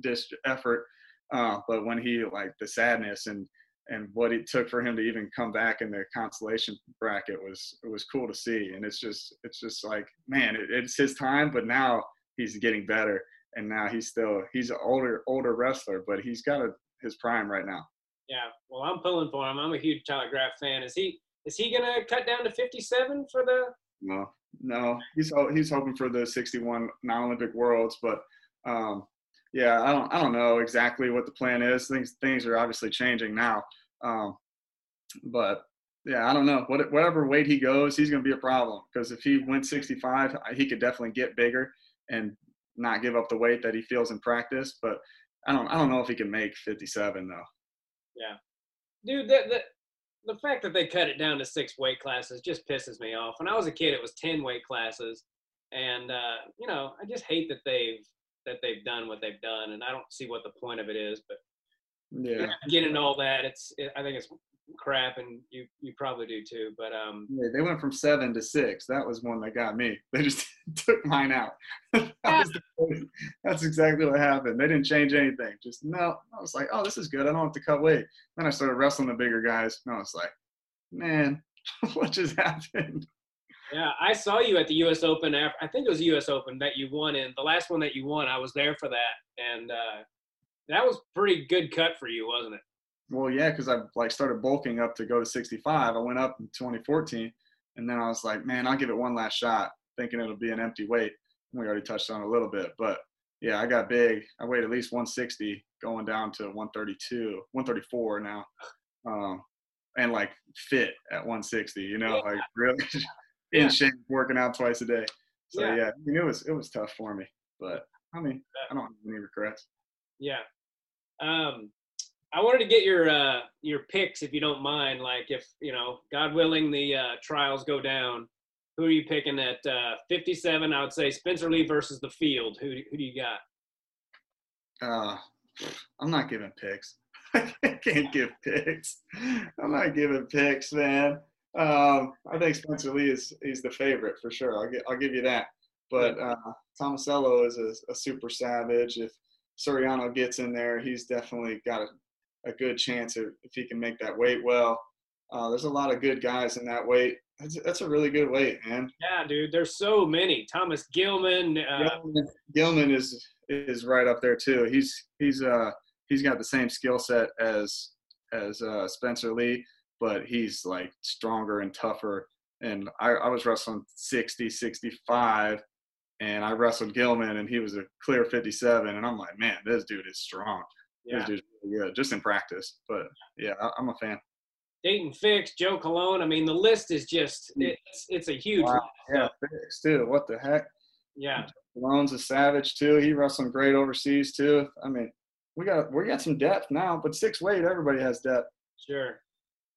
dish effort. Uh, but when he like the sadness and and what it took for him to even come back in the consolation bracket was it was cool to see. And it's just it's just like man, it, it's his time, but now he's getting better, and now he's still he's an older older wrestler, but he's got a, his prime right now. Yeah. Well, I'm pulling for him. I'm a huge Tyler Graff fan. Is he? Is he gonna cut down to 57 for the? No, no, he's he's hoping for the 61 non-Olympic worlds, but um, yeah, I don't I don't know exactly what the plan is. Things things are obviously changing now, um, but yeah, I don't know. What, whatever weight he goes, he's going to be a problem because if he went 65, he could definitely get bigger and not give up the weight that he feels in practice. But I don't I don't know if he can make 57 though. Yeah, dude, the, the the fact that they cut it down to six weight classes just pisses me off. When I was a kid, it was 10 weight classes, and uh, you know, I just hate that they've that they've done what they've done, and I don't see what the point of it is. But Yeah. getting all that, it's it, I think it's crap, and you you probably do too. But um, Yeah, they went from seven to six. That was one that got me. They just <laughs> took mine out. <laughs> that the, that's exactly what happened. They didn't change anything. Just no. I was like, oh, this is good. I don't have to cut weight. Then I started wrestling the bigger guys, and I was like, man, <laughs> what just happened? yeah, I saw you at the U.S. Open. After, I think it was the U.S. Open that you won in. The last one that you won, I was there for that, and uh, that was pretty good cut for you, wasn't it? Well, yeah, because I like started bulking up to go to 65. I went up in 2014, and then I was like, man, I'll give it one last shot, thinking it'll be an empty weight. We already touched on a little bit, but yeah, I got big. I weighed at least 160, going down to 132, 134 now, um, and like fit at 160. You know, like really <laughs> Yeah. in shape, working out twice a day. So Yeah. yeah, I mean, it was it was tough for me, but I mean, I don't have any regrets. Yeah. Um, I wanted to get your uh, your picks, if you don't mind. Like, if you know, God willing, the uh, trials go down, who are you picking at uh, 57? I would say Spencer Lee versus the field. Who who do you got? Uh, I'm not giving picks. <laughs> I can't give picks. I'm not giving picks, man. Um, I think Spencer Lee is he's the favorite for sure. I'll get I'll give you that. But uh, Tomasello is a, a super savage. If Suriano gets in there, he's definitely got a, a good chance if, if he can make that weight well. Uh, there's a lot of good guys in that weight. That's, that's a really good weight, man. Yeah, dude. There's so many. Thomas Gilman. Uh, Gilman, Gilman is is right up there too. He's he's uh he's got the same skill set as as uh, Spencer Lee, but he's like stronger and tougher. And I, I was wrestling 60, 65, and I wrestled Gilman, and he was a clear 57, and I'm like, man, this dude is strong. Yeah. This dude's really good, just in practice. But yeah, I, I'm a fan. Daton Fix, Joe Colon. I mean, the list is just it's it's a huge. Wow. list. Yeah, Fix too. What the heck? Yeah. Malone's a savage too. He wrestled great overseas too. I mean, we got we got some depth now, but six weight, everybody has depth. Sure.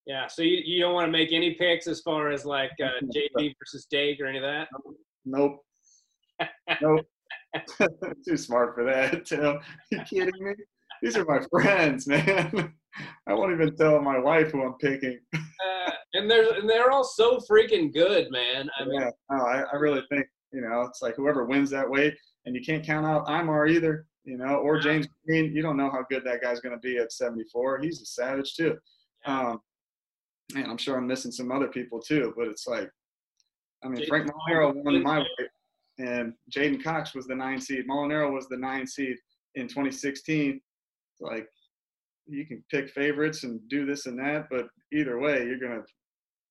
Yeah. So you, you don't want to make any picks as far as like uh, <laughs> JB versus Dake or any of that? Nope. <laughs> nope. <laughs> Too smart for that, Tim. you kidding me? These are my friends, <laughs> man. I won't even tell my wife who I'm picking. <laughs> Uh, and they're and they're all so freaking good, man. I mean, yeah, no, I, I really think you know it's like whoever wins that weight, and you can't count out Imar either, you know, or James Green. You don't know how good that guy's going to be at 74. He's a savage too. Um, and I'm sure I'm missing some other people too, but it's like, I mean, Frank Molinaro won my weight, and J'den Cox was the nine seed. Molinaro was the nine seed in 2016. Like you can pick favorites and do this and that, but either way, you're gonna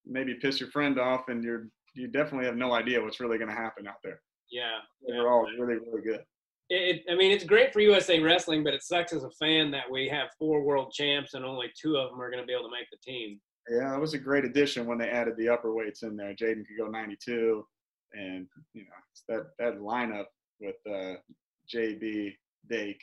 maybe piss your friend off, and you're you definitely have no idea what's really gonna happen out there. yeah. They're all really, really good. It, it- I mean, it's great for USA Wrestling, but it sucks as a fan that we have four world champs and only two of them are going to be able to make the team. Yeah, it was a great addition when they added the upper weights in there. J'den could go 92, and you know that that lineup with uh, JB, Dake,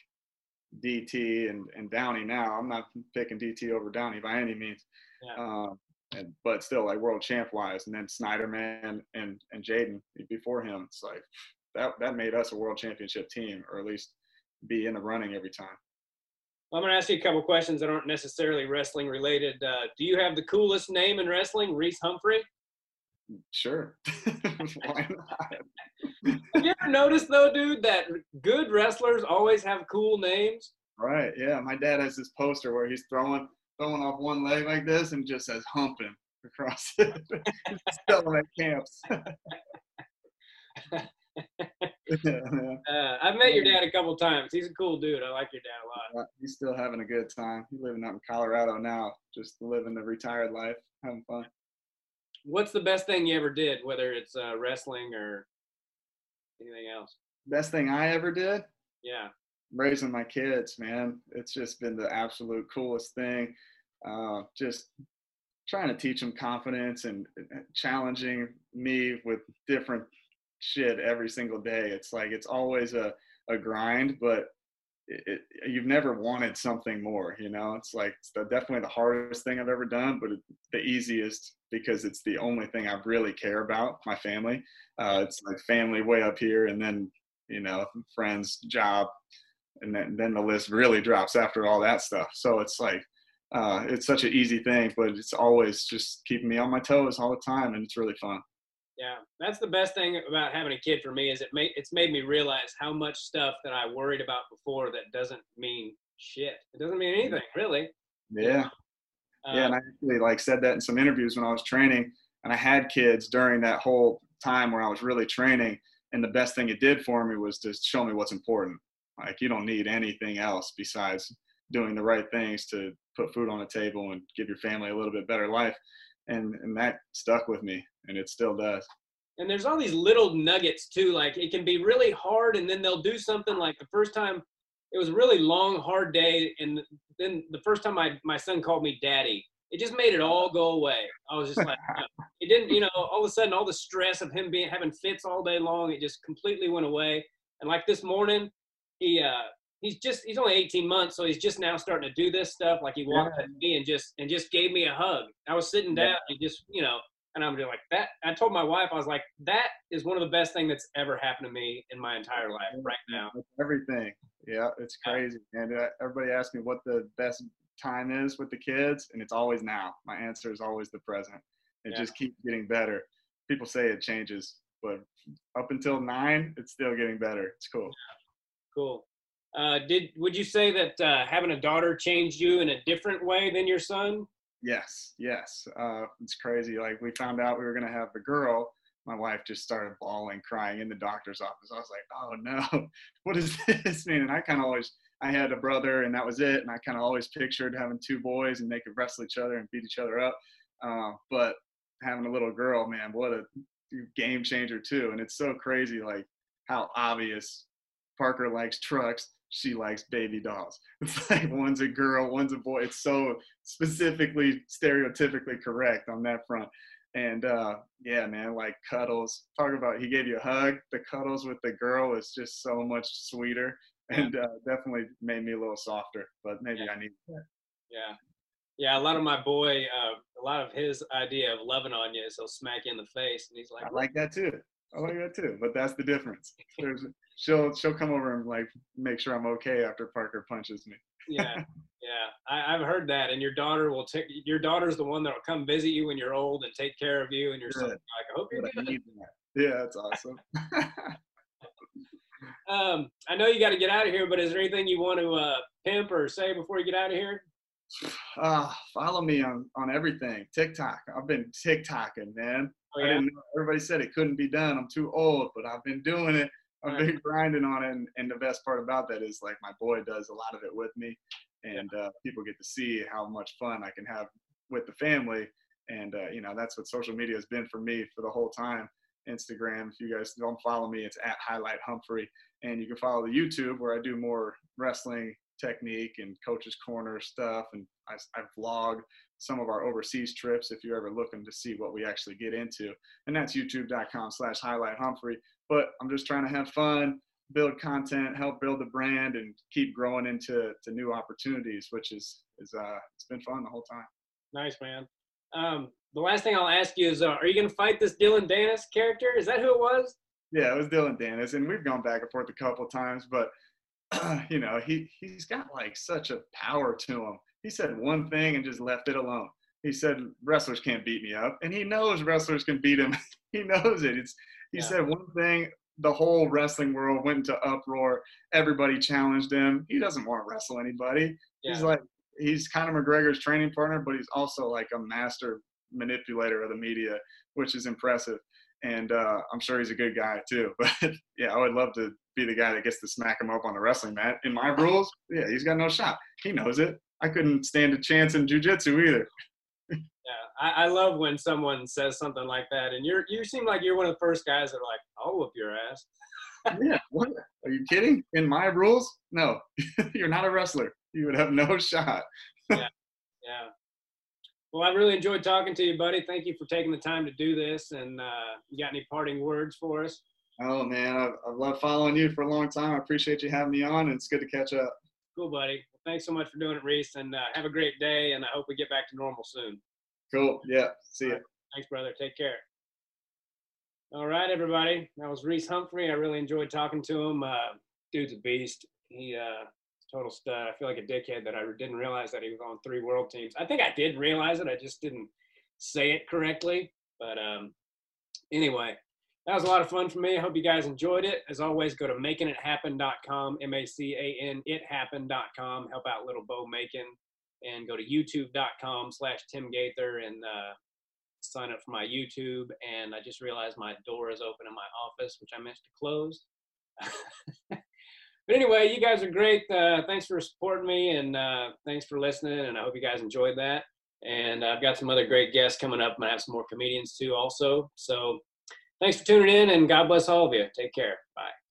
DT, and and Downey. Now I'm not picking DT over Downey by any means, Yeah. um, and but still like world champ wise, and then Snyderman and and J'den before him. It's like that that made us a world championship team, or at least be in the running every time. I'm going to ask you a couple questions that aren't necessarily wrestling related. Uh, do you have the coolest name in wrestling, Reece Humphrey? Sure, <laughs> why not? Have you ever noticed though, dude, that good wrestlers always have cool names? Right. Yeah. My dad has this poster where he's throwing throwing off one leg like this and just says humping across <laughs> it. Selling at camps. <laughs> Yeah, Uh, I've met your dad a couple times. He's a cool dude. I like your dad a lot. He's still having a good time. He's living out in Colorado now, just living the retired life, having fun. What's the best thing you ever did, whether it's uh, wrestling or anything else? Best thing I ever did, Yeah. raising my kids, man. It's just been the absolute coolest thing. Uh, just trying to teach them confidence and challenging me with different shit every single day. It's like it's always a, a grind, but it, it, you've never wanted something more, you know? It's like it's the, definitely the hardest thing I've ever done, but it, the easiest because it's the only thing I really care about, my family. Uh, it's like family way up here and then, you know, friends, job, and then, then the list really drops after all that stuff. So it's like, uh, it's such an easy thing, but it's always just keeping me on my toes all the time, and it's really fun. Yeah, that's the best thing about having a kid for me is it made it's made me realize how much stuff that I worried about before that doesn't mean shit. It doesn't mean anything really. Yeah, yeah, and Um, I actually like said that in some interviews when I was training, and I had kids during that whole time where I was really training, and the best thing it did for me was to show me what's important. Like you don't need anything else besides doing the right things to put food on the table and give your family a little bit better life, and and that stuck with me, and it still does. and there's all these little nuggets too. Like it can be really hard, and then they'll do something like the first time. It was a really long, hard day, and then the first time my my son called me daddy, it just made it all go away. I was just like, <laughs> no. it didn't, you know, all of a sudden, all the stress of him being having fits all day long, it just completely went away. And like this morning, he uh he's just he's only 18 months, so he's just now starting to do this stuff. Like he walked Yeah. up to me and just and just gave me a hug. I was sitting Yeah. down and just you know, and I'm just like that. I told my wife I was like that is one of the best thing that's ever happened to me in my entire life right now. Everything. Yeah, it's Yeah. crazy. And everybody asks me what the best time is with the kids, and it's always now. My answer is always the present. It Yeah. just keeps getting better. People say it changes, but up until nine, it's still getting better. It's cool. Cool. Uh, did would you say that uh, having a daughter changed you in a different way than your son? Yes, yes. Uh, it's crazy. Like we found out we were gonna have the girl. My wife just started bawling, crying in the doctor's office. I was like, "Oh no, <laughs> what does <laughs> this mean?" And I kind of always, I had a brother, and that was it. And I kind of always pictured having two boys and they could wrestle each other and beat each other up. Uh, but having a little girl, man, what a game changer too. And it's so crazy. Like how obvious Parker likes trucks, she likes baby dolls. <laughs> It's like one's a girl, one's a boy. It's so specifically stereotypically correct on that front. And uh, yeah, man, like cuddles. Talk about he gave you a hug. The cuddles with the girl is just so much sweeter, and uh, definitely made me a little softer. But maybe Yeah. I need that. Yeah. Yeah, a lot of my boy, uh, a lot of his idea of loving on you is he'll smack you in the face, and he's like, I like that too. I like that too. But that's the difference. There's, she'll she'll come over and like make sure I'm okay after Parker punches me. yeah, yeah. I, I've heard that, and your daughter will take. Your daughter's the one that'll come visit you when you're old and take care of you, and you're like, I hope you're good. that. Yeah, that's awesome. <laughs> Um, I know you got to get out of here, but is there anything you want to uh, pimp or say before you get out of here? uh, <sighs> follow me on on everything. TikTok. I've been TikToking, man. Oh, I didn't know, everybody said it couldn't be done. I'm too old, but I've been doing it. I've been grinding on it, and, and the best part about that is like my boy does a lot of it with me, and uh, people get to see how much fun I can have with the family, and uh, you know that's what social media has been for me for the whole time. Instagram. If you guys don't follow me, it's at Highlight Humphrey, and you can follow the YouTube where I do more wrestling technique and coaches corner stuff, and I, I vlog some of our overseas trips if you're ever looking to see what we actually get into, and that's youtube.com slash Highlight Humphrey. But I'm just trying to have fun, build content, help build the brand, and keep growing into to new opportunities, which is is uh it's been fun the whole time. Nice, man. Um, the last thing I'll ask you is, uh, are you going to fight this Dillon Danis character? Is that who it was? Yeah, it was Dillon Danis, and we've gone back and forth a couple times, but <clears throat> you know, he he's got like such a power to him. He said one thing and just left it alone. He said wrestlers can't beat me up, and he knows wrestlers can beat him. <laughs> he knows it. It's he Yeah. said one thing. The whole wrestling world went into uproar. Everybody challenged him. He doesn't want to wrestle anybody. Yeah. He's like he's Conor McGregor's training partner, but he's also like a master manipulator of the media, which is impressive. And uh, I'm sure he's a good guy too. <laughs> But yeah, I would love to be the guy that gets to smack him up on the wrestling mat. In my <laughs> rules, yeah, he's got no shot. He knows it. I couldn't stand a chance in jujitsu either. Yeah, I, I love when someone says something like that, and you're you seem like you're one of the first guys that are like, "I'll whoop your ass." <laughs> yeah, what? Are you kidding? In my rules, no, <laughs> you're not a wrestler. You would have no <laughs> shot. Yeah. Well, I really enjoyed talking to you, buddy. Thank you for taking the time to do this. And uh, you got any parting words for us? Oh man, I've, I've loved following you for a long time. I appreciate you having me on, and it's good to catch up. Cool, buddy. Thanks so much for doing it, Reece. And uh, have a great day. And I hope we get back to normal soon. Cool. Yeah. See ya. Thanks, brother. Take care. All right, everybody. That was Reece Humphrey. I really enjoyed talking to him. Uh, dude's a beast. He uh, total stud. I feel like a dickhead that I didn't realize that he was on three world teams. I think I did realize it. I just didn't say it correctly. But um, anyway, that was a lot of fun for me. I hope you guys enjoyed it. As always, go to makingithappen.com, M-A-C-A-N ithappen.com. Help out little Bo Macon. And go to youtube.com slash Tim Gaither and uh, sign up for my YouTube. And I just realized my door is open in my office, which I meant to close. <laughs> but anyway, you guys are great. Uh, thanks for supporting me and uh, thanks for listening. And I hope you guys enjoyed that. And I've got some other great guests coming up. To have some more comedians too, also. So thanks for tuning in and God bless all of you. Take care. Bye.